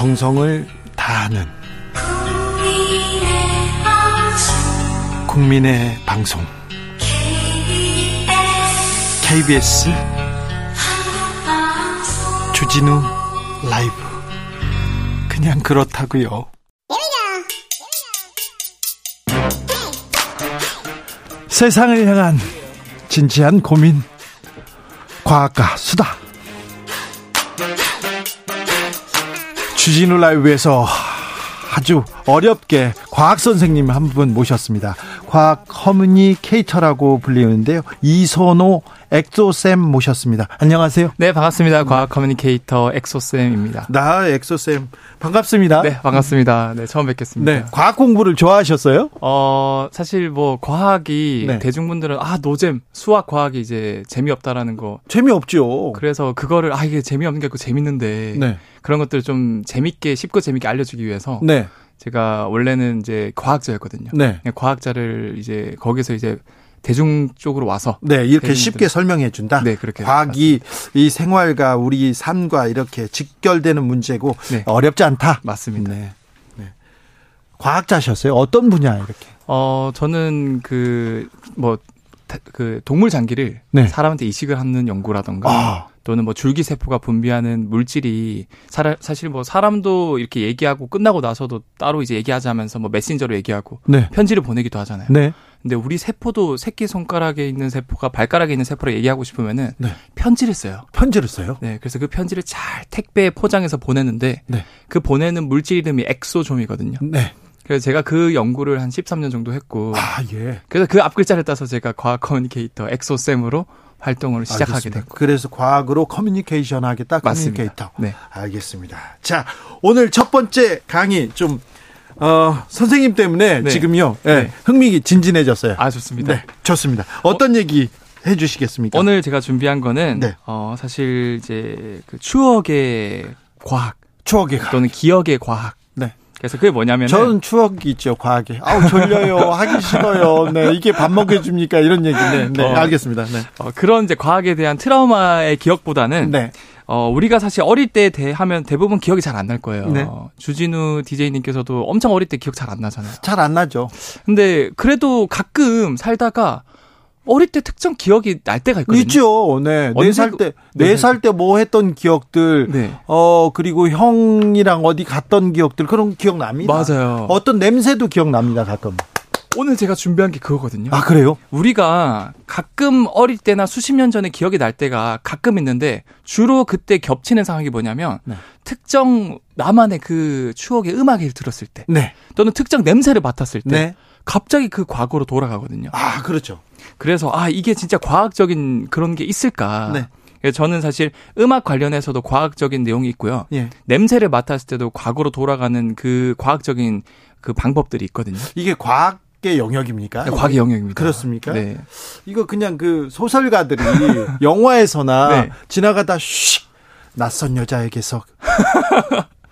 정성을 다하는 국민의 방송. KBS 주진우 라이브. 그냥 그렇다고요. 세상을 향한 진지한 고민. 과학과 수다 주진우 라이브에서 아주 어렵게 과학 선생님 한 분 모셨습니다. 과학 커뮤니케이터라고 불리는데요. 이선호 엑소쌤 모셨습니다. 안녕하세요. 네, 반갑습니다. 과학 커뮤니케이터 엑소쌤입니다. 나 엑소쌤 반갑습니다. 네, 반갑습니다. 네, 처음 뵙겠습니다. 네, 과학 공부를 좋아하셨어요? 어, 사실 뭐 과학이 네. 대중분들은 아, 노잼, 수학 과학이 이제 재미없다라는 거. 재미없죠. 그래서 그거를 아, 이게 재미없는 게 아니고 재밌는데 네. 그런 것들을 좀 재밌게 쉽고 재밌게 알려 주기 위해서 네. 제가 원래는 이제 과학자였거든요. 네. 과학자를 이제 거기서 이제 대중 쪽으로 와서 네 이렇게 쉽게 설명해 준다. 네 그렇게 과학이 맞습니다. 이 생활과 우리 삶과 이렇게 직결되는 문제고 네. 어렵지 않다. 맞습니다. 네. 네. 과학자셨어요? 어떤 분야 이렇게? 어 저는 그뭐그 동물 장기를 네. 사람한테 이식을 하는 연구라던가 아. 또는 뭐 줄기세포가 분비하는 물질이 사실 뭐 사람도 이렇게 얘기하고 끝나고 나서도 따로 이제 얘기하자면서 뭐 메신저로 얘기하고 네. 편지를 보내기도 하잖아요. 네. 근데 우리 세포도 새끼 손가락에 있는 세포가 발가락에 있는 세포로 얘기하고 싶으면은 네. 편지를 써요. 편지를 써요? 네. 그래서 그 편지를 잘 택배에 포장해서 보내는데 네. 그 보내는 물질 이름이 엑소좀이거든요. 네. 그래서 제가 그 연구를 한 13년 정도 했고 아, 예. 그래서 그 앞글자를 따서 제가 과학 커뮤니케이터 엑소쌤으로 활동을 시작하게 알겠습니다. 됐고. 그래서 과학으로 커뮤니케이션 하겠다. 커뮤니케이터. 네. 알겠습니다. 자, 오늘 첫 번째 강의 좀 어, 선생님 때문에 네. 지금요. 네. 네. 흥미 진진해졌어요. 아, 좋습니다. 네, 좋습니다. 어떤 어, 얘기 해 주시겠습니까? 오늘 제가 준비한 거는 네. 어, 사실 이제 그 추억의 과학, 추억의 또는 기억의 과학 그래서 그게 뭐냐면 저는 추억이 있죠 과학에 아우 졸려요 하기 싫어요 네 이게 밥 먹여줍니까 이런 얘기네 네 어, 알겠습니다 네 어, 그런 이제 과학에 대한 트라우마의 기억보다는 네. 어, 우리가 사실 어릴 때 대, 하면 대부분 기억이 잘 안 날 거예요. 네. 어, 주진우 DJ님께서도 엄청 어릴 때 기억 잘 안 나잖아요. 잘 안 나죠. 근데 그래도 가끔 살다가 어릴 때 특정 기억이 날 때가 있거든요. 있죠. 네. 네 살 때, 네 살 때 뭐 했던 기억들, 네. 어, 그리고 형이랑 어디 갔던 기억들, 그런 기억 납니다. 맞아요. 어떤 냄새도 기억납니다, 가끔. 오늘 제가 준비한 게 그거거든요. 아, 그래요? 우리가 가끔 어릴 때나 수십 년 전에 기억이 날 때가 가끔 있는데 주로 그때 겹치는 상황이 뭐냐면 네. 특정 나만의 그 추억의 음악을 들었을 때 네. 또는 특정 냄새를 맡았을 때 네. 갑자기 그 과거로 돌아가거든요. 아, 그렇죠. 그래서 아 이게 진짜 과학적인 그런 게 있을까? 네. 저는 사실 음악 관련해서도 과학적인 내용이 있고요. 예. 냄새를 맡았을 때도 과거로 돌아가는 그 과학적인 그 방법들이 있거든요. 이게 과학 의 영역입니까? 네, 과학의 영역입니다. 그렇습니까? 네. 이거 그냥 그 소설가들이 영화에서나 네. 지나가다 슉 낯선 여자에게서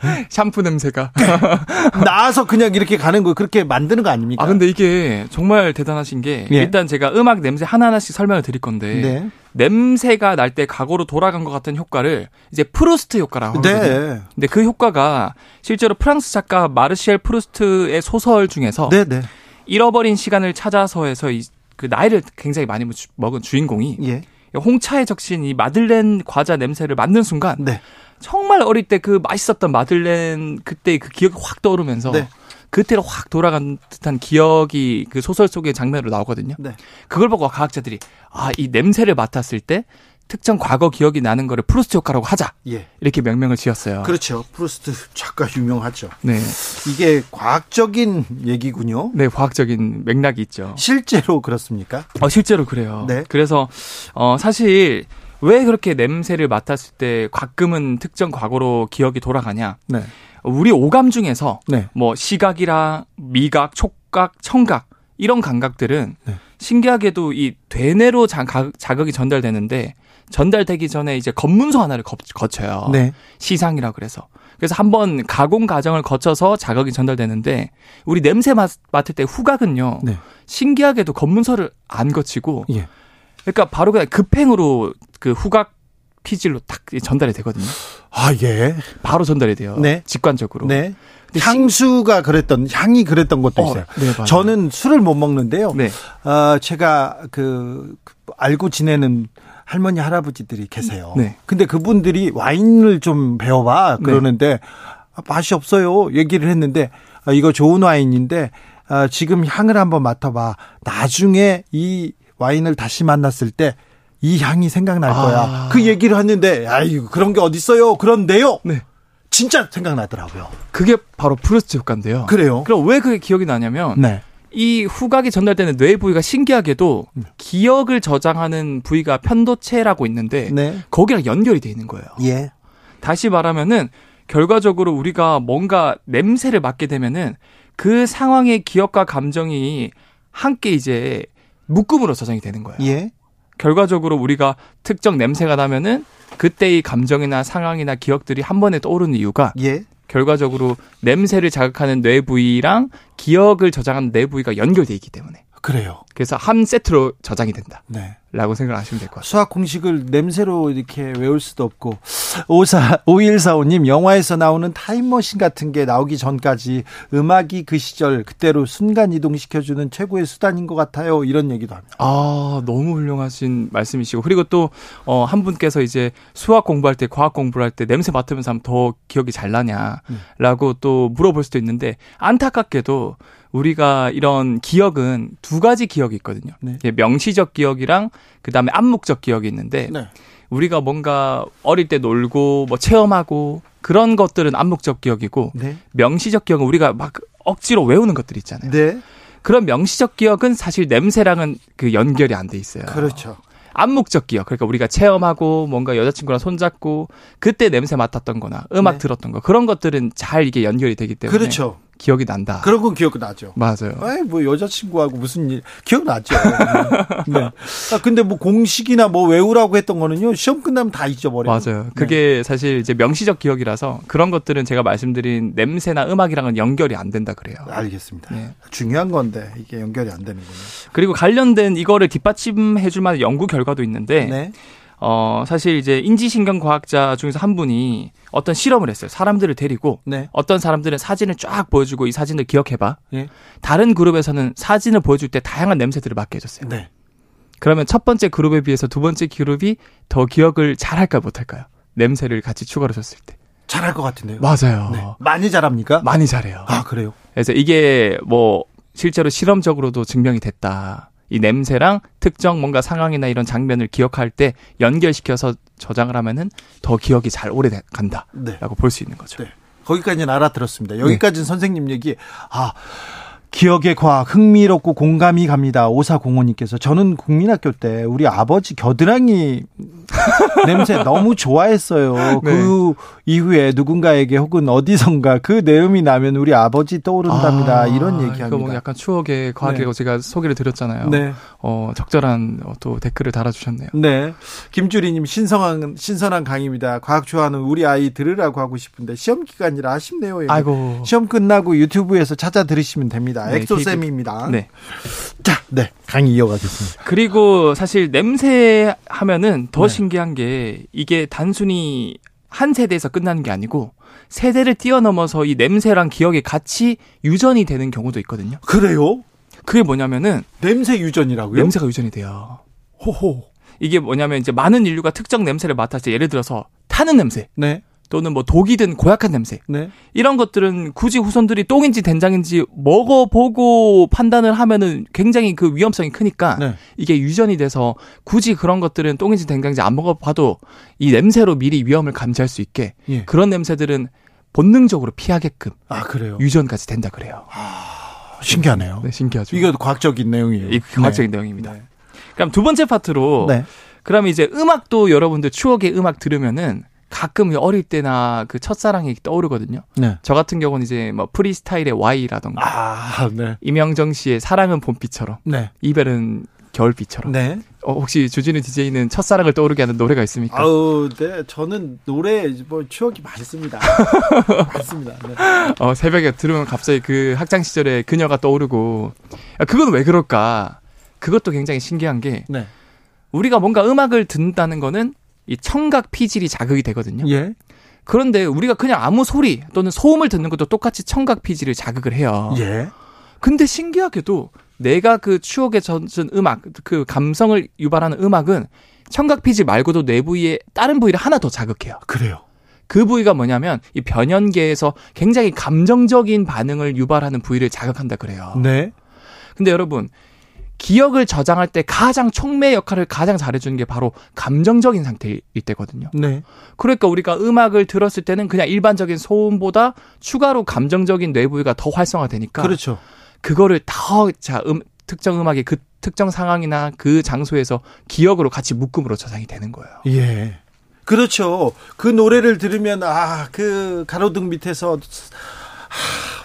샴푸 냄새가 나와서 그냥 이렇게 가는 거 그렇게 만드는 거 아닙니까? 아 근데 이게 정말 대단하신 게 예. 일단 제가 음악 냄새 하나 하나씩 설명을 드릴 건데 네. 냄새가 날 때 과거로 돌아간 것 같은 효과를 이제 프루스트 효과라고 네. 하거든요. 네. 근데 그 효과가 실제로 프랑스 작가 마르셀 프루스트의 소설 중에서 네, 네. 잃어버린 시간을 찾아서에서 이, 그 나이를 굉장히 많이 먹은 주인공이 예. 홍차에 적신 이 마들렌 과자 냄새를 맡는 순간 네. 정말 어릴 때 그 맛있었던 마들렌 그때 그 기억이 확 떠오르면서 네. 그때로 확 돌아간 듯한 기억이 그 소설 속의 장면으로 나오거든요. 네. 그걸 보고 과학자들이 아, 이 냄새를 맡았을 때 특정 과거 기억이 나는 거를 프루스트 효과라고 하자. 예. 이렇게 명명을 지었어요. 그렇죠. 프루스트 작가 유명하죠. 네. 이게 과학적인 얘기군요. 네, 과학적인 맥락이 있죠. 실제로 그렇습니까? 어, 실제로 그래요. 네. 그래서 어 사실 왜 그렇게 냄새를 맡았을 때 가끔은 특정 과거로 기억이 돌아가냐? 네. 우리 오감 중에서 네. 뭐 시각이랑 미각, 촉각, 청각 이런 감각들은 네. 신기하게도 이 되뇌로 자극이 전달되는데 전달되기 전에 이제 검문소 하나를 거쳐요. 네. 시상이라 그래서. 그래서 한번 가공 과정을 거쳐서 자극이 전달되는데 우리 냄새 맡, 맡을 때 후각은요. 네. 신기하게도 검문소를 안 거치고 예. 그러니까 바로 그냥 급행으로 그 후각 피질로 딱 전달이 되거든요. 아, 예. 바로 전달이 돼요. 네. 직관적으로. 네. 향수가 그랬던 향이 그랬던 것도 어, 있어요. 네, 저는 술을 못 먹는데요. 네. 어, 제가 그, 그 알고 지내는 할머니 할아버지들이 계세요. 네. 근데 그분들이 와인을 좀 배워봐 네. 그러는데 네. 맛이 없어요. 얘기를 했는데 아, 이거 좋은 와인인데 아, 지금 향을 한번 맡아봐. 나중에 이 와인을 다시 만났을 때 이 향이 생각날 거야. 아. 그 얘기를 했는데 아이 그런 게 어딨어요. 그런데요. 네. 진짜 생각나더라고요. 그게 바로 프루스트 효과인데요. 그래요. 그럼 왜 그게 기억이 나냐면 네. 이 후각이 전달되는 뇌 부위가 신기하게도 음. 기억을 저장하는 부위가 편도체라고 있는데 네. 거기랑 연결이 돼 있는 거예요. 예. 다시 말하면은 결과적으로 우리가 뭔가 냄새를 맡게 되면은 그 상황의 기억과 감정이 함께 이제 묶음으로 저장이 되는 거예요. 예. 결과적으로 우리가 특정 냄새가 나면은 그때의 감정이나 상황이나 기억들이 한 번에 떠오르는 이유가 예. 결과적으로 냄새를 자극하는 뇌 부위랑 기억을 저장하는 뇌 부위가 연결돼 있기 때문에. 그래요. 그래서 한 세트로 저장이 된다. 네. 라고 생각하시면 될 것 같아요. 수학 공식을 냄새로 이렇게 외울 수도 없고 54 5145님 영화에서 나오는 타임머신 같은 게 나오기 전까지 음악이 그 시절 그때로 순간 이동시켜 주는 최고의 수단인 것 같아요. 이런 얘기도 합니다. 아, 너무 훌륭하신 말씀이시고 그리고 또한 어, 분께서 이제 수학 공부할 때 과학 공부를 할때 냄새 맡으면서 하면 더 기억이 잘 나냐라고 음. 또 물어볼 수도 있는데 안타깝게도 우리가 이런 기억은 두 가지 기억이 있거든요. 네. 명시적 기억이랑 그 다음에 암묵적 기억이 있는데 네. 우리가 뭔가 어릴 때 놀고 뭐 체험하고 그런 것들은 암묵적 기억이고 네. 명시적 기억은 우리가 막 억지로 외우는 것들 있잖아요. 네. 그런 명시적 기억은 사실 냄새랑은 그 연결이 안 돼 있어요. 그렇죠. 암묵적 기억. 그러니까 우리가 체험하고 뭔가 여자친구랑 손잡고 그때 냄새 맡았던 거나 음악 네. 들었던 거 그런 것들은 잘 이게 연결이 되기 때문에 그렇죠. 기억이 난다. 그런 건 기억 나죠. 맞아요. 아이, 뭐 여자친구하고 무슨 일, 기억 나죠. 네. 아, 근데 뭐 공식이나 뭐 외우라고 했던 거는요, 시험 끝나면 다 잊어버려요. 맞아요. 네. 그게 네. 사실 이제 명시적 기억이라서 그런 것들은 제가 말씀드린 냄새나 음악이랑은 연결이 안 된다 그래요. 알겠습니다. 네. 중요한 건데 이게 연결이 안 되는군요. 그리고 관련된 이거를 뒷받침해 줄 만한 연구 결과도 있는데, 네. 어, 사실 이제 인지신경 과학자 중에서 한 분이 어떤 실험을 했어요. 사람들을 데리고 네. 어떤 사람들은 사진을 쫙 보여주고 이 사진을 기억해봐. 네. 다른 그룹에서는 사진을 보여줄 때 다양한 냄새들을 맡게 해줬어요. 네. 그러면 첫 번째 그룹에 비해서 두 번째 그룹이 더 기억을 잘할까 못할까요? 냄새를 같이 추가로 줬을 때. 잘할 것 같은데요. 맞아요. 네. 많이 잘합니까? 많이 잘해요. 아 그래요? 그래서 이게 뭐 실제로 실험적으로도 증명이 됐다. 이 냄새랑 특정 뭔가 상황이나 이런 장면을 기억할 때 연결시켜서 저장을 하면은 더 기억이 잘 오래 간다라고 네. 볼수 있는 거죠. 네. 거기까지는 알아들었습니다. 여기까지는 네. 선생님 얘기 아 기억의 과학 흥미롭고 공감이 갑니다. 오사공호님께서 저는 국민학교 때 우리 아버지 겨드랑이 냄새 너무 좋아했어요. 네. 그 이후에 누군가에게 혹은 어디선가 그 내음이 나면 우리 아버지 떠오른답니다. 아, 이런 얘기합니다. 뭐 약간 추억의 과학이라고 네. 제가 소개를 드렸잖아요. 네. 어, 적절한 또 댓글을 달아주셨네요. 네. 김주리님 신성한 신선한 강의입니다. 과학 좋아하는 우리 아이 들으라고 하고 싶은데 시험 기간이라 아쉽네요. 아이고. 시험 끝나고 유튜브에서 찾아 들으시면 됩니다. 네, 엑소쌤입니다. 네. 자, 네. 강의 이어가겠습니다. 그리고 사실 냄새 하면은 더 네. 신기한 게 이게 단순히 한 세대에서 끝나는 게 아니고 세대를 뛰어넘어서 이 냄새랑 기억이 같이 유전이 되는 경우도 있거든요. 그래요? 그게 뭐냐면은 냄새 유전이라고요? 냄새가 유전이 돼요. 호호. 이게 뭐냐면 이제 많은 인류가 특정 냄새를 맡았을 때 예를 들어서 타는 냄새. 네. 또는 뭐 독이 든 고약한 냄새 네. 이런 것들은 굳이 후손들이 똥인지 된장인지 먹어보고 판단을 하면은 굉장히 그 위험성이 크니까 네. 이게 유전이 돼서 굳이 그런 것들은 똥인지 된장인지 안 먹어봐도 이 냄새로 미리 위험을 감지할 수 있게 예. 그런 냄새들은 본능적으로 피하게끔 아 그래요 유전까지 된다 그래요. 아, 신기하네요. 네, 신기하죠. 이거 과학적인 내용이에요. 이 과학적인 네. 내용입니다. 네. 그럼 두 번째 파트로 네. 그럼 이제 음악도 여러분들 추억의 음악 들으면은 가끔 어릴 때나 그 첫사랑이 떠오르거든요. 네. 저 같은 경우는 이제 뭐 프리스타일의 Y라던가 아, 네. 이명정 씨의 사랑은 봄비처럼 네. 이별은 겨울비처럼. 네. 어, 혹시 주진우 DJ는 첫사랑을 떠오르게 하는 노래가 있습니까? 아우, 네. 저는 노래 뭐 추억이 많습니다. 많습니다. 네. 어, 새벽에 들으면 갑자기 그 학창 시절에 그녀가 떠오르고 야, 그건 왜 그럴까? 그것도 굉장히 신기한 게 네. 우리가 뭔가 음악을 듣는다는 거는 이 청각 피질이 자극이 되거든요. 예. 그런데 우리가 그냥 아무 소리 또는 소음을 듣는 것도 똑같이 청각 피질을 자극을 해요. 예. 근데 신기하게도 내가 그 추억에 젖은 음악, 그 감성을 유발하는 음악은 청각 피질 말고도 뇌 부위의 다른 부위를 하나 더 자극해요. 그래요. 그 부위가 뭐냐면 이 변연계에서 굉장히 감정적인 반응을 유발하는 부위를 자극한다 그래요. 네. 근데 여러분 기억을 저장할 때 가장 촉매 역할을 가장 잘해주는 게 바로 감정적인 상태일 때거든요. 네. 그러니까 우리가 음악을 들었을 때는 그냥 일반적인 소음보다 추가로 감정적인 뇌부위가 더 활성화되니까. 그렇죠. 그거를 더, 자, 음, 특정 음악의 그 특정 상황이나 그 장소에서 기억으로 같이 묶음으로 저장이 되는 거예요. 예. 그렇죠. 그 노래를 들으면, 아, 그 가로등 밑에서, 하,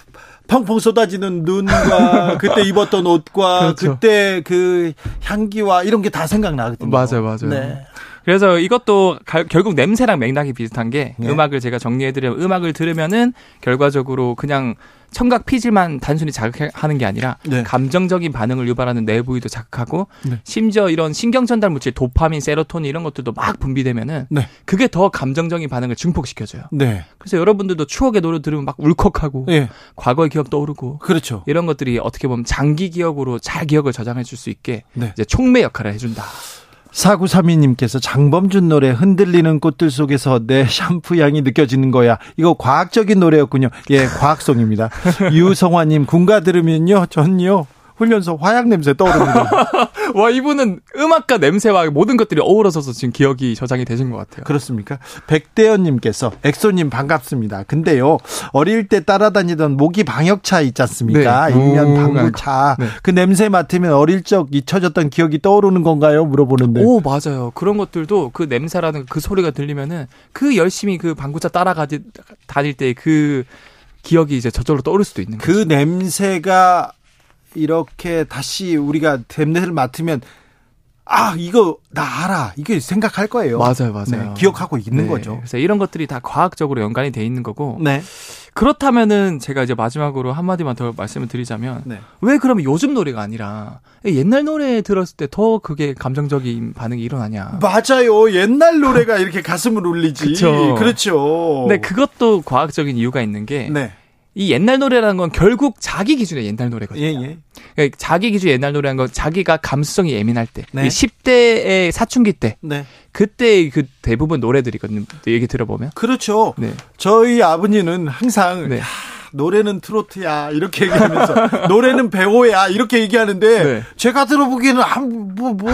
펑펑 쏟아지는 눈과 그때 입었던 옷과 그렇죠. 그때 그 향기와 이런 게 다 생각나거든요. 맞아요, 맞아요. 네. 그래서 이것도 가, 결국 냄새랑 맥락이 비슷한 게 네. 음악을 제가 정리해드리면 음악을 들으면은 결과적으로 그냥 청각 피질만 단순히 자극하는 게 아니라 네. 감정적인 반응을 유발하는 내부위도 자극하고 네. 심지어 이런 신경 전달 물질 도파민, 세로토닌 이런 것들도 막 분비되면은 네. 그게 더 감정적인 반응을 증폭시켜줘요. 네. 그래서 여러분들도 추억의 노래 들으면 막 울컥하고 예. 과거의 기억 떠오르고 그렇죠. 이런 것들이 어떻게 보면 장기 기억으로 잘 기억을 저장해 줄 수 있게 네. 이제 촉매 역할을 해준다. 4932님께서 장범준 노래 흔들리는 꽃들 속에서 내 샴푸 향이 느껴지는 거야. 이거 과학적인 노래였군요. 예, 과학송입니다. 유성화님, 군가 들으면요, 전요, 훈련소 화약 냄새 떠오릅니다. 와, 이분은 음악과 냄새와 모든 것들이 어우러져서 지금 기억이 저장이 되신 것 같아요. 그렇습니까? 백대현님께서 엑소님 반갑습니다. 근데요, 어릴 때 따라다니던 모기 방역차 있지 않습니까? 네. 일면 방구차. 네. 그 냄새 맡으면 어릴 적 잊혀졌던 기억이 떠오르는 건가요? 물어보는데. 오, 맞아요. 그런 것들도 그 냄새라는 그 소리가 들리면은 그 열심히 그 방구차 따라가지 다닐 때 그 기억이 이제 저절로 떠오를 수도 있는 그 거죠. 그 냄새가 이렇게 다시 우리가 냄새를 맡으면 아 이거 나 알아 이게 생각할 거예요. 맞아요, 맞아요. 네, 기억하고 있는 네, 거죠. 그래서 이런 것들이 다 과학적으로 연관이 돼 있는 거고. 네. 그렇다면은 제가 이제 마지막으로 한 마디만 더 말씀을 드리자면 네. 왜 그러면 요즘 노래가 아니라 옛날 노래 들었을 때 더 그게 감정적인 반응이 일어나냐? 맞아요. 옛날 노래가 이렇게 가슴을 울리지. 그렇죠. 그렇죠. 네, 그것도 과학적인 이유가 있는 게. 네. 이 옛날 노래라는 건 결국 자기 기준의 옛날 노래거든요. 예, 예. 그러니까 자기 기준 의 옛날 노래라는 건 자기가 감수성이 예민할 때, 네. 10대의 사춘기 때, 네. 그때 그 대부분 노래들이거든요. 얘기 들어보면. 그렇죠. 네. 저희 아버님은 항상 네. 야, 노래는 트로트야 이렇게 얘기하면서 노래는 배우야 이렇게 얘기하는데 네. 제가 들어보기에는 뭐뭐 뭐,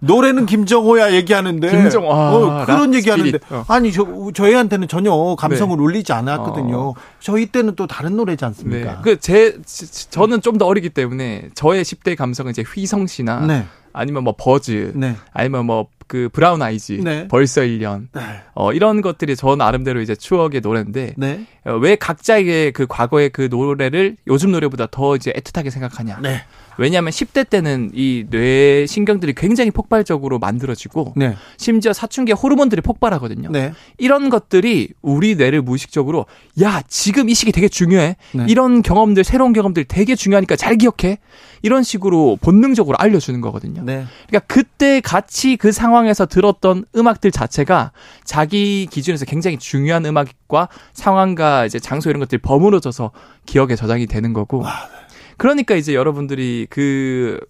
노래는 김정호야 얘기하는데 김정 아, 어, 그런 얘기하는데 어. 아니 저 저희한테는 전혀 감성을 네. 울리지 않았거든요. 어. 저희 때는 또 다른 노래지 않습니까? 네. 그제 저는 좀 더 어리기 때문에 저의 10대 감성은 이제 휘성 씨나 네. 아니면 뭐 버즈, 네. 아니면 뭐 그 브라운 아이즈, 네. 벌써 1년, 네. 어 이런 것들이 저 나름대로 이제 추억의 노래인데 네. 어, 왜 각자의 그 과거의 그 노래를 요즘 노래보다 더 이제 애틋하게 생각하냐? 네. 왜냐하면 10대 때는 이 뇌 신경들이 굉장히 폭발적으로 만들어지고 네. 심지어 사춘기에 호르몬들이 폭발하거든요. 네. 이런 것들이 우리 뇌를 무의식적으로 야 지금 이 시기 되게 중요해. 네. 이런 경험들 새로운 경험들 되게 중요하니까 잘 기억해. 이런 식으로 본능적으로 알려주는 거거든요. 네. 그러니까 그때 같이 그 상황에서 들었던 음악들 자체가 자기 기준에서 굉장히 중요한 음악과 상황과 이제 장소 이런 것들이 버무려져서 기억에 저장이 되는 거고. 와, 네. 그러니까 이제 여러분들이 그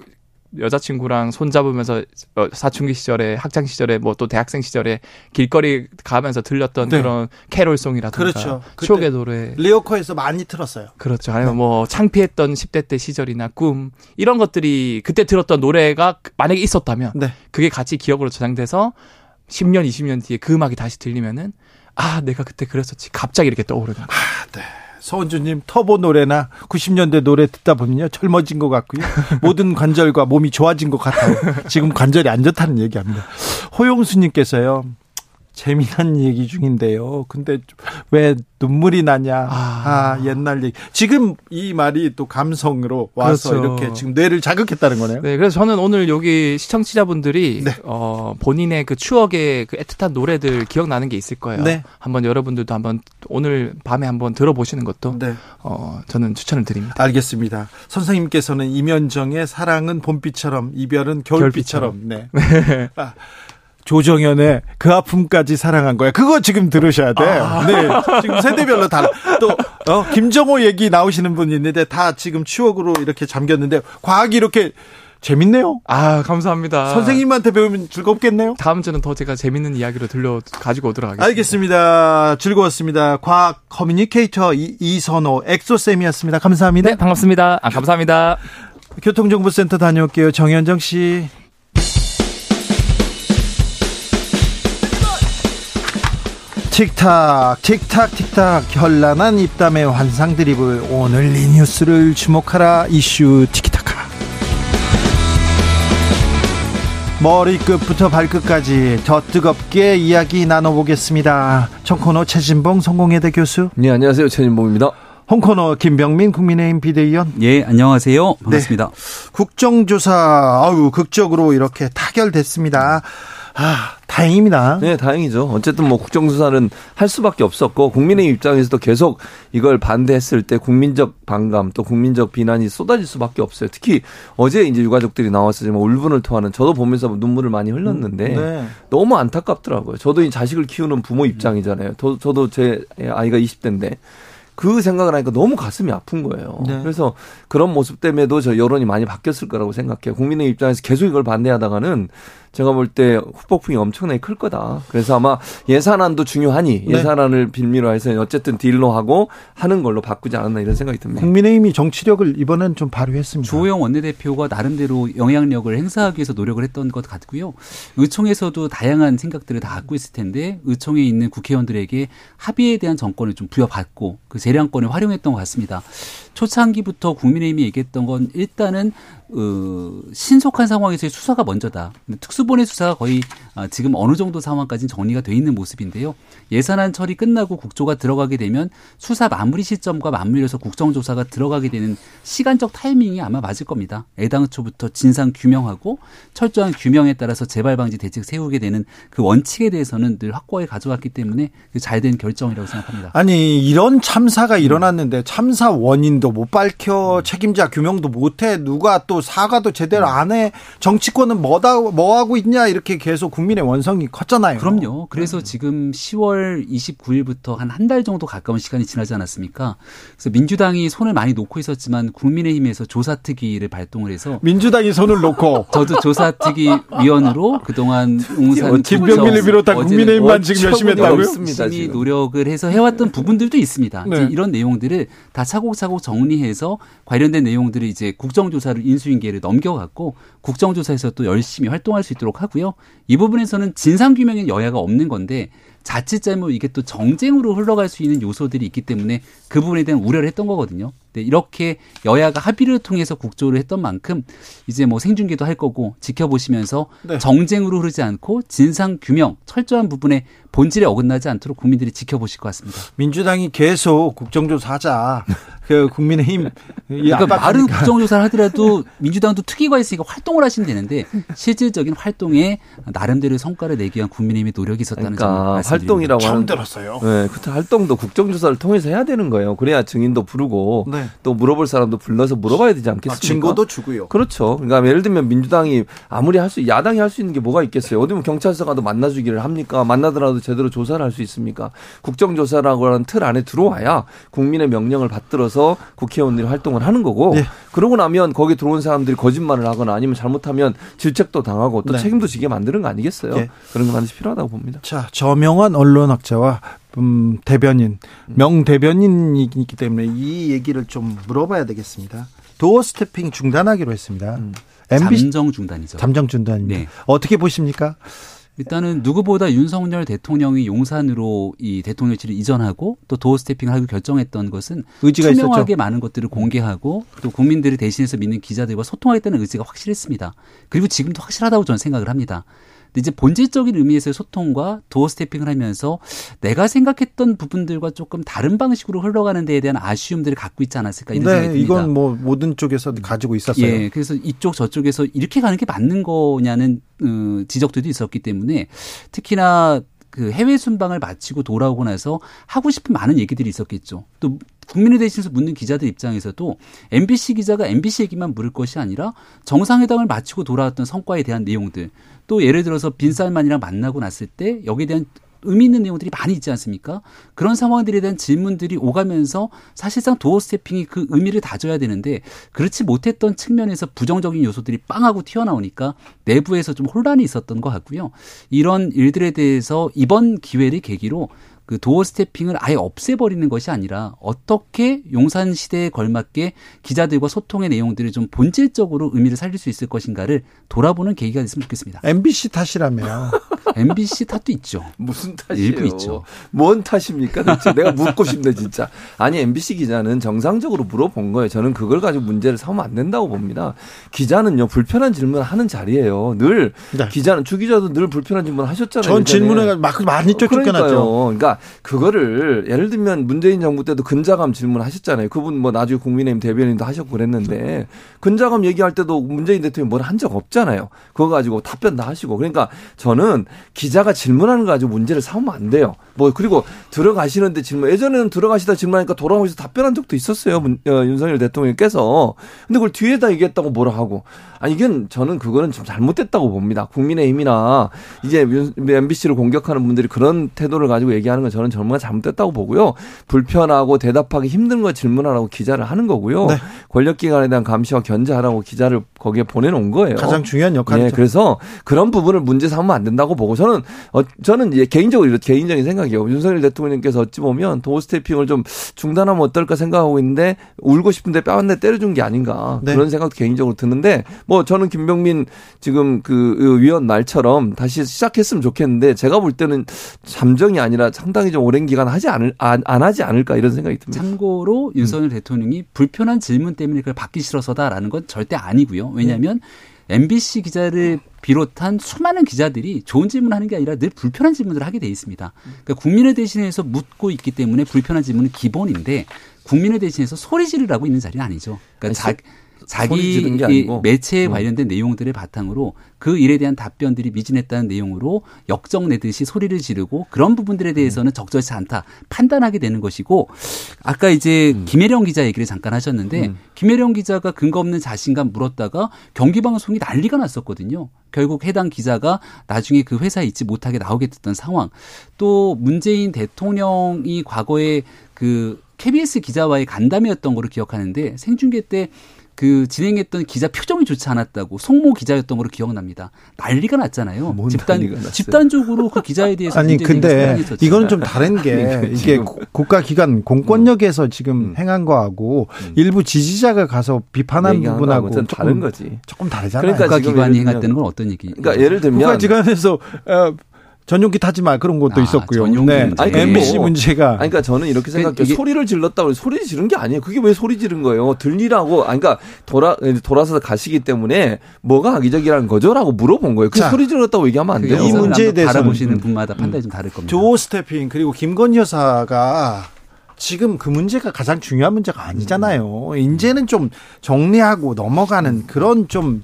여자친구랑 손잡으면서 어, 사춘기 시절에 학창 시절에 뭐 또 대학생 시절에 길거리 가면서 들렸던 네. 그런 캐롤송이라든가 그렇죠. 추억의 노래 리오커에서 많이 틀었어요. 그렇죠. 아니면 네. 뭐 창피했던 10대 때 시절이나 꿈 이런 것들이 그때 들었던 노래가 만약에 있었다면 네. 그게 같이 기억으로 저장돼서 10년 20년 뒤에 그 음악이 다시 들리면은 아 내가 그때 그랬었지 갑자기 이렇게 떠오르는 거예요. 아, 네. 서원주님 터보 노래나 90년대 노래 듣다 보면요 젊어진 것 같고요 모든 관절과 몸이 좋아진 것 같아요. 지금 관절이 안 좋다는 얘기합니다. 호용수님께서요 재미난 얘기 중인데요. 근데 왜 눈물이 나냐? 아, 아 옛날 얘기. 지금 이 말이 또 감성으로 와서 그렇죠. 이렇게 지금 뇌를 자극했다는 거네요. 네, 그래서 저는 오늘 여기 시청자분들이 네. 어, 본인의 그 추억의 그 애틋한 노래들 기억나는 게 있을 거예요. 네. 한번 여러분들도 한번 오늘 밤에 한번 들어보시는 것도 네. 어, 저는 추천을 드립니다. 알겠습니다. 선생님께서는 이면정의 사랑은 봄비처럼 이별은 겨울비처럼. 겨울비처럼. 네. 네. 아. 조정현의 그 아픔까지 사랑한 거야. 그거 지금 들으셔야 돼. 아. 네. 지금 세대별로 다. 또, 어, 김정호 얘기 나오시는 분이 있는데 다 지금 추억으로 이렇게 잠겼는데 과학이 이렇게 재밌네요. 아, 감사합니다. 선생님한테 배우면 즐겁겠네요. 다음 주는 더 제가 재밌는 이야기로 들려 가지고 오도록 하겠습니다. 알겠습니다. 즐거웠습니다. 과학 커뮤니케이터 이, 이선호 엑소쌤이었습니다. 감사합니다. 네, 반갑습니다. 아, 감사합니다. 교통정보센터 다녀올게요. 정현정 씨. 틱탁 틱탁 틱탁 현란한 입담의 환상 드리블 오늘 이 뉴스를 주목하라 이슈 티키타카 머리끝부터 발끝까지 더 뜨겁게 이야기 나눠보겠습니다 청코노 최진봉 성공회대 교수 네 안녕하세요 최진봉입니다 홍코너 김병민 국민의힘 비대위원. 예, 안녕하세요. 반갑습니다. 네. 국정조사 아유 극적으로 이렇게 타결됐습니다. 아, 다행입니다. 네, 다행이죠. 어쨌든 뭐 국정조사는 할 수밖에 없었고 국민의 입장에서도 계속 이걸 반대했을 때 국민적 반감 또 국민적 비난이 쏟아질 수밖에 없어요. 특히 어제 이제 유가족들이 지금 울분을 토하는 저도 보면서 눈물을 많이 흘렸는데 네. 너무 안타깝더라고요. 저도 이 자식을 키우는 부모 입장이잖아요. 저도 제 아이가 20대인데 그 생각을 하니까 너무 가슴이 아픈 거예요. 네. 그래서 그런 모습 때문에도 저 여론이 많이 바뀌었을 거라고 생각해요. 국민의 입장에서 계속 이걸 반대하다가는 제가 볼 때 후폭풍이 엄청나게 클 거다. 그래서 아마 예산안도 중요하니 네. 예산안을 빌미로 해서 어쨌든 딜로 하고 하는 걸로 바꾸지 않았나 이런 생각이 듭니다. 국민의힘이 정치력을 이번엔 좀 발휘했습니다. 조호영 원내대표가 나름대로 영향력을 행사하기 위해서 노력을 했던 것 같고요. 의총에서도 다양한 생각들을 다 갖고 있을 텐데 의총에 있는 국회의원들에게 합의에 대한 정권을 좀 부여받고 그 재량권을 활용했던 것 같습니다. 초창기부터 국민의힘이 얘기했던 건 일단은 어, 신속한 상황에서의 수사가 먼저다. 특수 본의 수사가 거의 아, 지금 어느 정도 상황까지는 정리가 돼 있는 모습인데요. 예산안 처리 끝나고 국조가 들어가게 되면 수사 마무리 시점과 맞물려서 국정조사가 들어가게 되는 시간적 타이밍이 아마 맞을 겁니다. 애당초부터 진상 규명하고 철저한 규명에 따라서 재발 방지 대책 세우게 되는 그 원칙에 대해서는 늘 확고하게 가져왔기 때문에 그 잘된 결정이라고 생각합니다. 아니 이런 참사가 일어났는데 참사 원인도 못 밝혀 책임자 규명도 못해 누가 또 사과도 제대로 안 해. 정치권은 뭐다 뭐 하고 있냐 이렇게 계속 국민의 원성이 컸잖아요. 그럼요. 그래서 음. 지금 10월 29일부터 한 한 달 정도 가까운 시간이 지나지 않았습니까? 그래서 민주당이 손을 많이 놓고 있었지만 국민의힘에서 조사특위를 발동을 해서 민주당이 손을 놓고 저도 조사특위 위원으로 그동안 웅산 김병민을 비롯한 국민의힘만 지금 열심히 했다고요? 열심히 노력을 해서 해왔던 부분들도 있습니다. 네. 이런 내용들을 다 차곡차곡 정리해서 관련된 내용들을 이제 국정조사를 인수 인수인계를 넘겨갔고 국정조사에서 또 열심히 활동할 수 있도록 하고요. 이 부분에서는 진상 규명에 여야가 없는 건데 자칫 잘못 이게 또 정쟁으로 흘러갈 수 있는 요소들이 있기 때문에 그 부분에 대한 우려를 했던 거거든요. 네, 이렇게 여야가 합의를 통해서 국조를 했던 만큼 이제 뭐 생중계도 할 거고 지켜보시면서 네. 정쟁으로 흐르지 않고 진상 규명 철저한 부분에 본질에 어긋나지 않도록 국민들이 지켜보실 것 같습니다. 민주당이 계속 국정조사하자. 그 국민의힘 그러니까 말은 국정조사를 하더라도 민주당도 특위가 있으니까 활동을 하시면 되는데 실질적인 활동에 나름대로 성과를 내기 위한 국민의힘의 노력이 있었다는 그러니까 점을 활동이라고 처음 들었어요. 네, 그 활동도 국정조사를 통해서 해야 되는 거예요. 그래야 증인도 부르고 네. 또 물어볼 사람도 불러서 물어봐야 되지 않겠습니까? 아, 증거도 주고요. 그렇죠. 그러니까 예를 들면 민주당이 아무리 할 수 야당이 할 수 있는 게 뭐가 있겠어요? 어디 면 경찰서 가도 만나주기를 합니까? 만나더라도 제대로 조사를 할 수 있습니까? 국정조사라고 하는 틀 안에 들어와야 국민의 명령을 받들어서 국회의원들이 활동을 하는 거고 네. 그러고 나면 거기 들어온 사람들이 거짓말을 하거나 아니면 잘못하면 질책도 당하고 또 네. 책임도 지게 만드는 거 아니겠어요? 네. 그런 거 반드시 필요하다고 봅니다. 자, 저명한 언론학자와 음, 대변인, 명 대변인이기 때문에 이 얘기를 좀 물어봐야 되겠습니다. 도어 스태핑 중단하기로 했습니다. 음. MB 잠정 중단이죠. 잠정 중단입니다. 네. 어떻게 보십니까? 일단은 누구보다 윤석열 대통령이 용산으로 이 대통령실을 이전하고 또 도어 스태핑을 하고 결정했던 것은 의지가 투명하게 있었죠. 많은 것들을 공개하고 또 국민들을 대신해서 믿는 기자들과 소통하겠다는 의지가 확실했습니다. 그리고 지금도 확실하다고 저는 생각을 합니다. 근데 이제 본질적인 의미에서의 소통과 도어 스태핑을 하면서 내가 생각했던 부분들과 조금 다른 방식으로 흘러가는 데에 대한 아쉬움들을 갖고 있지 않았을까 이런 네, 생각이 듭니다. 이건 뭐 모든 쪽에서 가지고 있었어요. 예, 그래서 이쪽 저쪽에서 이렇게 가는 게 맞는 거냐는 어, 지적들도 있었기 때문에 특히나 그 해외 순방을 마치고 돌아오고 나서 하고 싶은 많은 얘기들이 있었겠죠. 또 국민의 대신해서 묻는 기자들 입장에서도 MBC 기자가 MBC 얘기만 물을 것이 아니라 정상회담을 마치고 돌아왔던 성과에 대한 내용들 또 예를 들어서 빈살만이랑 만나고 났을 때 여기에 대한 의미 있는 내용들이 많이 있지 않습니까? 그런 상황들에 대한 질문들이 오가면서 사실상 도어 스태핑이 그 의미를 다져야 되는데 그렇지 못했던 측면에서 부정적인 요소들이 빵하고 튀어나오니까 내부에서 좀 혼란이 있었던 것 같고요. 이런 일들에 대해서 이번 기회를 계기로 그 도어 스태핑을 아예 없애버리는 것이 아니라 어떻게 용산 시대에 걸맞게 기자들과 소통의 내용들을 좀 본질적으로 의미를 살릴 수 있을 것인가를 돌아보는 계기가 됐으면 좋겠습니다. MBC 탓이라며. MBC 탓도 있죠. 무슨 탓이에요? 일부 있죠. 뭔 탓입니까? 도대체 내가 묻고 싶네 진짜. 아니 MBC 기자는 정상적으로 물어본 거예요. 저는 그걸 가지고 문제를 삼으면 안 된다고 봅니다. 기자는요 불편한 질문을 하는 자리예요. 늘 네. 기자는 주 기자도 늘 불편한 질문 하셨잖아요. 전 질문에 막 많이 쫓겨났죠. 그러니까 그거를 예를 들면 문재인 정부 때도 근자감 질문하셨잖아요. 그분 뭐 나중에 국민의힘 대변인도 하셨고 그랬는데 근자감 얘기할 때도 문재인 대통령이 뭘 한 적 없잖아요. 그거 가지고 답변 다 하시고 그러니까 저는 기자가 질문하는 거 가지고 문제를 삼으면 안 돼요. 뭐 그리고 들어가시는데 질문 예전에는 들어가시다 질문하니까 돌아오면서 답변한 적도 있었어요. 문, 어, 윤석열 대통령께서 근데 그걸 뒤에다 얘기했다고 뭐라 하고 아 이건 저는 그거는 좀 잘못됐다고 봅니다. 국민의힘이나 이제 MBC를 공격하는 분들이 그런 태도를 가지고 얘기하는 건 저는 정말 잘못됐다고 보고요. 불편하고 대답하기 힘든 거 질문하라고 기자를 하는 거고요. 네. 권력기관에 대한 감시와 견제하라고 기자를 거기에 보내놓은 거예요. 가장 중요한 역할이죠. 네, 그래서 그런 부분을 문제 삼으면 안 된다고 보고 저는 어, 저는 이제 개인적으로 개인적인 생각 이에요. 윤석열 대통령께서 어찌 보면 도어 스태핑을 좀 중단하면 어떨까 생각하고 있는데 울고 싶은데 뺨한대 때려준 게 아닌가 네. 그런 생각도 개인적으로 드는데 뭐 저는 김병민 지금 그 위원 말처럼 다시 시작했으면 좋겠는데 제가 볼 때는 잠정이 아니라 상당히 좀 오랜 기간 하지 않을 안, 안 하지 않을까 이런 생각이 듭니다. 참고로 윤석열 음. 대통령이 불편한 질문 때문에 그걸 받기 싫어서다라는 건 절대 아니고요. 왜냐하면 음. MBC 기자를 비롯한 수많은 기자들이 좋은 질문하는 게 아니라 늘 불편한 질문을 하게 돼 있습니다. 그러니까 국민을 대신해서 묻고 있기 때문에 불편한 질문은 기본인데 국민을 대신해서 소리 지르라고 있는 자리는 아니죠. 그러니까 아니, 자, 자기 매체에 음. 관련된 내용들을 바탕으로 그 일에 대한 답변들이 미진했다는 내용으로 역정 내듯이 소리를 지르고 그런 부분들에 대해서는 음. 적절치 않다 판단하게 되는 것이고 아까 이제 음. 김혜령 기자 얘기를 잠깐 하셨는데 음. 김혜령 기자가 근거 없는 자신감 물었다가 경기방송이 난리가 났었거든요. 결국 해당 기자가 나중에 그 회사에 있지 못하게 나오게 됐던 상황. 또 문재인 대통령이 과거에 그 KBS 기자와의 간담회였던 거로 기억하는데 생중계 때 그 진행했던 기자 표정이 좋지 않았다고 송모 기자였던 걸로 기억납니다. 난리가 났잖아요. 집단 집단적으로 그 기자에 대해서 아니 근데 이거는 좀 다른 게 이게 국가 기관 공권력에서 음. 지금 음. 행한 거하고 음. 일부 지지자가 가서 비판한 부분하고 조금 다른 거지. 조금 다르잖아요. 그러니까 국가 기관이 행했다는 건 어떤 얘기? 그러니까 예를 들면 국가 기관에서 어, 전용기 타지 마 그런 것도 아, 있었고요. 네. 아니, MBC 문제가. 아니, 그러니까 저는 이렇게 생각해요. 이게... 소리를 질렀다고 소리 지른 게 아니에요. 그게 왜 소리 지른 거예요? 들리라고. 아니, 그러니까 돌아 돌아서 가시기 때문에 뭐가 악의적이라는 거죠라고 물어본 거예요. 그 소리 질렀다고 얘기하면 안 돼요. 이 문제에 대해서 바라보시는 분마다 판단이 좀 다를 겁니다. 조 스태핑 그리고 김건희 여사가 지금 그 문제가 가장 중요한 문제가 아니잖아요. 이제는 좀 정리하고 넘어가는 그런 좀그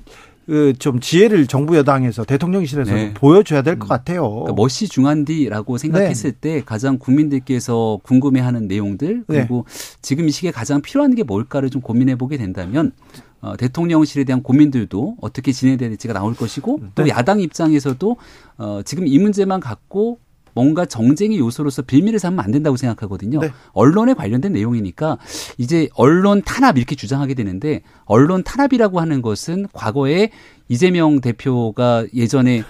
좀 지혜를 정부 여당에서 대통령실에서 네. 보여줘야 될것 음. 같아요. 그러니까 멋이 중한디라고 생각했을 네. 때 가장 국민들께서 궁금해하는 내용들 네. 그리고 네. 지금 이 시기에 가장 필요한 게 뭘까를 좀 고민해 보게 된다면 어, 대통령실에 대한 고민들도 어떻게 진행돼야 될지가 나올 것이고 또 네. 야당 입장에서도 어, 지금 이 문제만 갖고 뭔가 정쟁의 요소로서 빌미를 삼으면 안 된다고 생각하거든요. 네. 언론에 관련된 내용이니까 이제 언론 탄압 이렇게 주장하게 되는데 언론 탄압이라고 하는 것은 과거에 이재명 대표가 예전에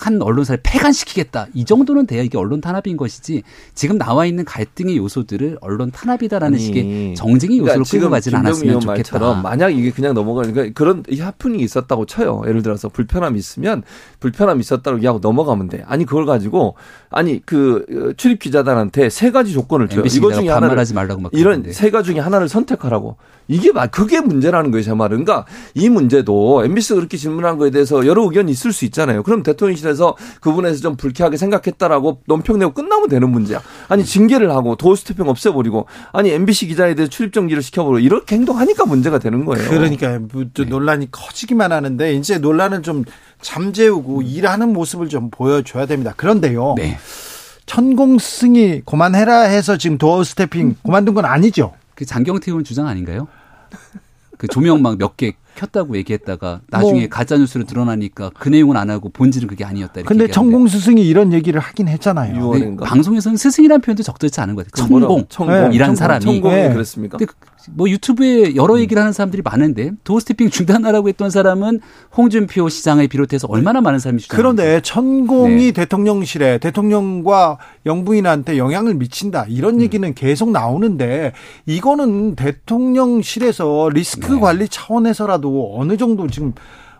한 언론사를 폐간시키겠다. 이 정도는 돼야 이게 언론 탄압인 것이지 지금 나와 있는 갈등의 요소들을 언론 탄압이다라는 아니, 식의 정쟁의 그러니까 요소로 끌고 가지는 않았으면 좋겠다. 만약 이게 그냥 넘어가니까 그러니까 그런 하프닝이 있었다고 쳐요. 예를 들어서 불편함이 있으면 불편함이 있었다고 얘기하고 넘어가면 돼. 아니 그걸 가지고 아니 그 어, 출입 기자단한테 세 가지 조건을 줘요. 이거 중에 하나를 하지 말라고 막 이런 세 가지 중에 하나를 선택하라고. 이게 막 그게 문제라는 거예요, 제 말은. 그러니까 이 문제도 MBC가 그렇게 질문한 거에 대해서 여러 의견이 있을 수 있잖아요. 그럼 대통령실에 서 그분에서 좀 불쾌하게 생각했다라고 논평 내고 끝나면 되는 문제야. 아니 징계를 하고 도어 스태핑 없애버리고 아니 MBC 기자에 대해서 출입 정지를 시켜버리고 이렇게 행동하니까 문제가 되는 거예요. 그러니까 뭐 네. 논란이 커지기만 하는데 이제 논란은 좀 잠재우고 일하는 모습을 좀 보여줘야 됩니다. 그런데요. 네. 천공 스승이 그만해라 해서 지금 doorstepping 그만둔 건 아니죠. 그 장경태 의원 주장 아닌가요? 그 조명 막 몇 개 켰다고 얘기했다가 나중에 뭐. 가짜 뉴스로 드러나니까 그 내용은 안 하고 본질은 그게 아니었다. 근데 천공 스승이 이런 얘기를 하긴 했잖아요. 네, 방송에서는 스승이라는 표현도 적절치 않은 것 같아요. 천공, 천공이란 네, 사람이. 천공이 네. 그랬습니까? 근데 뭐 유튜브에 여러 음. 얘기를 하는 사람들이 많은데 도어스태핑 중단하라고 했던 사람은 홍준표 시장을 비롯해서 얼마나 많은 사람이 주장 그런데 천공이 네. 대통령실에 대통령과 영부인한테 영향을 미친다 이런 음. 얘기는 계속 나오는데 이거는 대통령실에서 리스크 네. 관리 차원에서라도 어느 정도 지금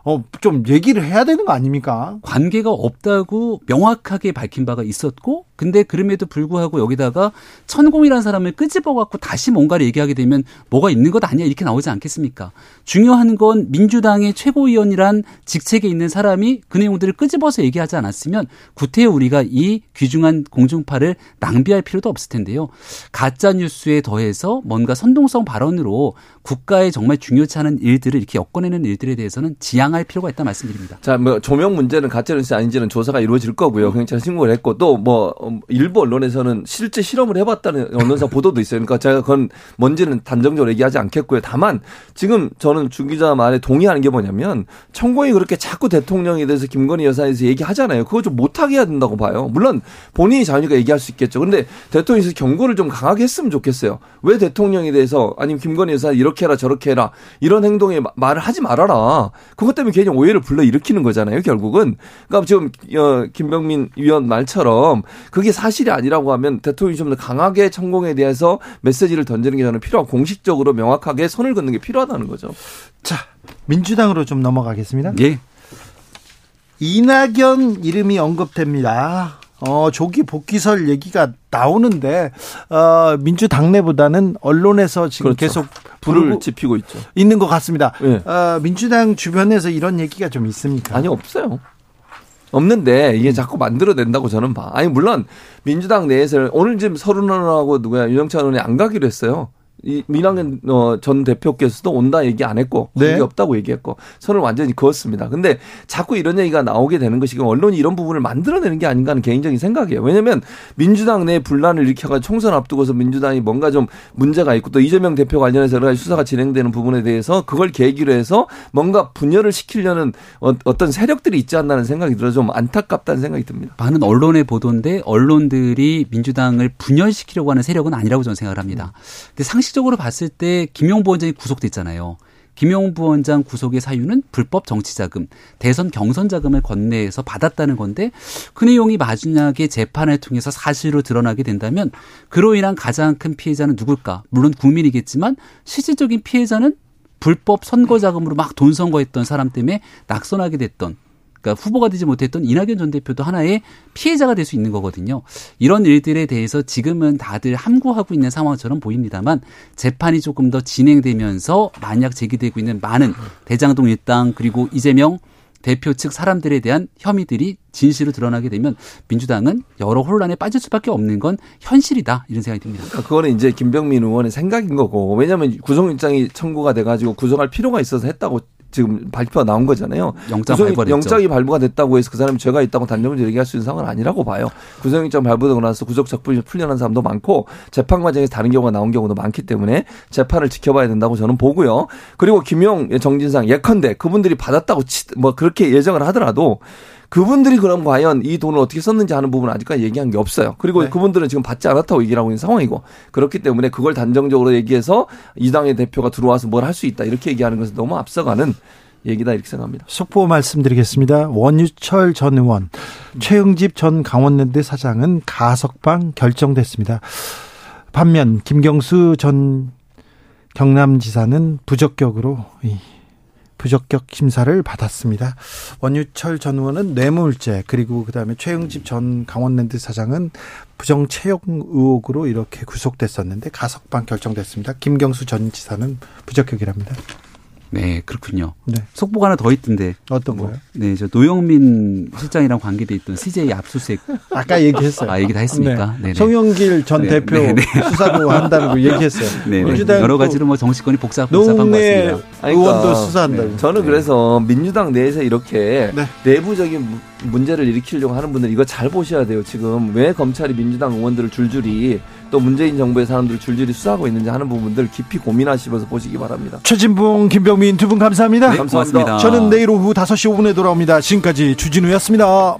어, 좀 얘기를 해야 되는 거 아닙니까? 관계가 없다고 명확하게 밝힌 바가 있었고, 근데 그럼에도 불구하고 여기다가 천공이라는 사람을 끄집어 갖고 다시 뭔가를 얘기하게 되면 뭐가 있는 것 아니야 이렇게 나오지 않겠습니까? 중요한 건 민주당의 최고위원이란 직책에 있는 사람이 그 내용들을 끄집어서 얘기하지 않았으면 구태여 우리가 이 귀중한 공중파를 낭비할 필요도 없을 텐데요. 가짜 뉴스에 더해서 뭔가 선동성 발언으로 국가에 정말 중요치 않은 일들을 이렇게 엮어내는 일들에 대해서는 지양 할 필요가 있다 말씀드립니다. 자, 뭐 조명 문제는 가짜 뉴스 아닌지는 조사가 이루어질 거고요. 경찰 신고를 했고 또 뭐 일부 언론에서는 실제 실험을 해봤다는 언론사 보도도 있어요. 그러니까 제가 그건 뭔지는 단정적으로 얘기하지 않겠고요. 다만 지금 저는 주 기자 말에 동의하는 게 뭐냐면 천공이 그렇게 자꾸 대통령에 대해서 김건희 여사에 대해서 얘기하잖아요. 그거 좀 못하게 해야 된다고 봐요. 물론 본인이 자유니까 얘기할 수 있겠죠. 근데 대통령에서 경고를 좀 강하게 했으면 좋겠어요. 왜 대통령에 대해서 아니면 김건희 여사 이렇게 해라 저렇게 해라 이런 행동에 말을 하지 말아라. 그것 때문에 괜히 오해를 불러 일으키는 거잖아요. 결국은 그러니까 지금 어, 김병민 위원 말처럼 그게 사실이 아니라고 하면 대통령이 좀 더 강하게 천공에 대해서 메시지를 던지는 게 저는 필요하고 공식적으로 명확하게 선을 긋는 게 필요하다는 거죠. 자, 민주당으로 좀 넘어가겠습니다. 예. 이낙연 이름이 언급됩니다. 어, 조기 복귀설 얘기가 나오는데, 어, 민주당 내보다는 언론에서 지금 그렇죠. 계속 불을 지피고 있죠. 있는 것 같습니다. 예. 어, 민주당 주변에서 이런 얘기가 좀 있습니까? 아니, 없어요. 없는데 이게 자꾸 만들어낸다고 저는 봐. 아니 물론 민주당 내에서 오늘 지금 서른원하고 누구야 윤영찬 의원이 안 가기로 했어요. 이 민항현 어, 전 대표께서도 온다 얘기 안 했고 관계 네. 없다고 얘기했고 선을 완전히 그었습니다. 근데 자꾸 이런 얘기가 나오게 되는 것이 언론이 이런 부분을 만들어내는 게 아닌가 하는 개인적인 생각이에요. 왜냐하면 민주당 내 분란을 일으켜가지고 총선 앞두고서 민주당이 뭔가 좀 문제가 있고 또 이재명 대표 관련해서 여러 가지 수사가 진행되는 부분에 대해서 그걸 계기로 해서 뭔가 분열을 시키려는 어, 어떤 세력들이 있지 않나는 생각이 들어 좀 안타깝다는 생각이 듭니다. 많은 언론의 보도인데 언론들이 민주당을 분열시키려고 하는 세력은 아니라고 저는 생각을 합니다. 상식 상식적으로 봤을 때 김용 부 원장이 구속됐잖아요. 김용 부 원장 구속의 사유는 불법 정치 자금, 대선 경선 자금을 건네서 받았다는 건데 그 내용이 마지막에 재판을 통해서 사실로 드러나게 된다면 그로 인한 가장 큰 피해자는 누굴까? 물론 국민이겠지만 실질적인 피해자는 불법 선거 자금으로 막 돈 선거했던 사람 때문에 낙선하게 됐던 그러니까 후보가 되지 못했던 이낙연 전 대표도 하나의 피해자가 될 수 있는 거거든요. 이런 일들에 대해서 지금은 다들 함구하고 있는 상황처럼 보입니다만 재판이 조금 더 진행되면서 만약 제기되고 있는 많은 대장동 일당 그리고 이재명 대표 측 사람들에 대한 혐의들이 진실로 드러나게 되면 민주당은 여러 혼란에 빠질 수밖에 없는 건 현실이다 이런 생각이 듭니다. 그러니까 그거는 이제 김병민 의원의 생각인 거고 왜냐하면 구속영장이 청구가 돼가지고 구속할 필요가 있어서 했다고 지금 발표가 나온 거잖아요. 영장 발부 영장이 발부가 됐다고 해서 그 사람이 죄가 있다고 단정적으로 얘기할 수 있는 상황은 아니라고 봐요. 구속영장 발부되고 나서 구속적분이 풀려난 사람도 많고 재판 과정에서 다른 경우가 나온 경우도 많기 때문에 재판을 지켜봐야 된다고 저는 보고요. 그리고 김용 정진상 예컨대 그분들이 받았다고 치, 뭐 그렇게 예정을 하더라도 그분들이 그럼 과연 이 돈을 어떻게 썼는지 하는 부분은 아직까지 얘기한 게 없어요. 그리고 네. 그분들은 지금 받지 않았다고 얘기를 하고 있는 상황이고 그렇기 때문에 그걸 단정적으로 얘기해서 이 당의 대표가 들어와서 뭘 할 수 있다 이렇게 얘기하는 것은 너무 앞서가는 얘기다 이렇게 생각합니다. 속보 말씀드리겠습니다. 원유철 전 의원, 음. 최응집 전 강원랜드 사장은 가석방 결정됐습니다. 반면 김경수 전 경남지사는 부적격으로 부적격 심사를 받았습니다. 원유철 전 의원은 뇌물죄 그리고 그다음에 최영집 전 강원랜드 사장은 부정 채용 의혹으로 이렇게 구속됐었는데 가석방 결정됐습니다. 김경수 전 지사는 부적격이랍니다. 네, 그렇군요. 네. 속보가 하나 더 있던데. 어떤 뭐, 거요? 네, 저 노영민 실장이랑 관계돼 있던 CJ 압수수색. 아까 얘기했어요. 아, 얘기 다 했습니까? 네. 송영길 전 네. 대표 네. 네. 수사도 한다는 거 얘기했어요. 네. 민주당 여러 가지로 뭐 정치권이 복잡 복잡한 것 같습니다. 의원도 그러니까, 수사한다고. 저는 그래서 민주당 내에서 이렇게 내부적인 문제를 일으키려고 하는 분들 이거 잘 보셔야 돼요. 지금 왜 검찰이 민주당 의원들을 줄줄이 또 문재인 정부의 사람들을 줄줄이 수사하고 있는지 하는 부분들 깊이 고민하시면서 보시기 바랍니다. 최진봉, 김병민 두 분 감사합니다. 네, 감사합니다. 저는 내일 오후 5시 5분에 돌아옵니다. 지금까지 주진우였습니다.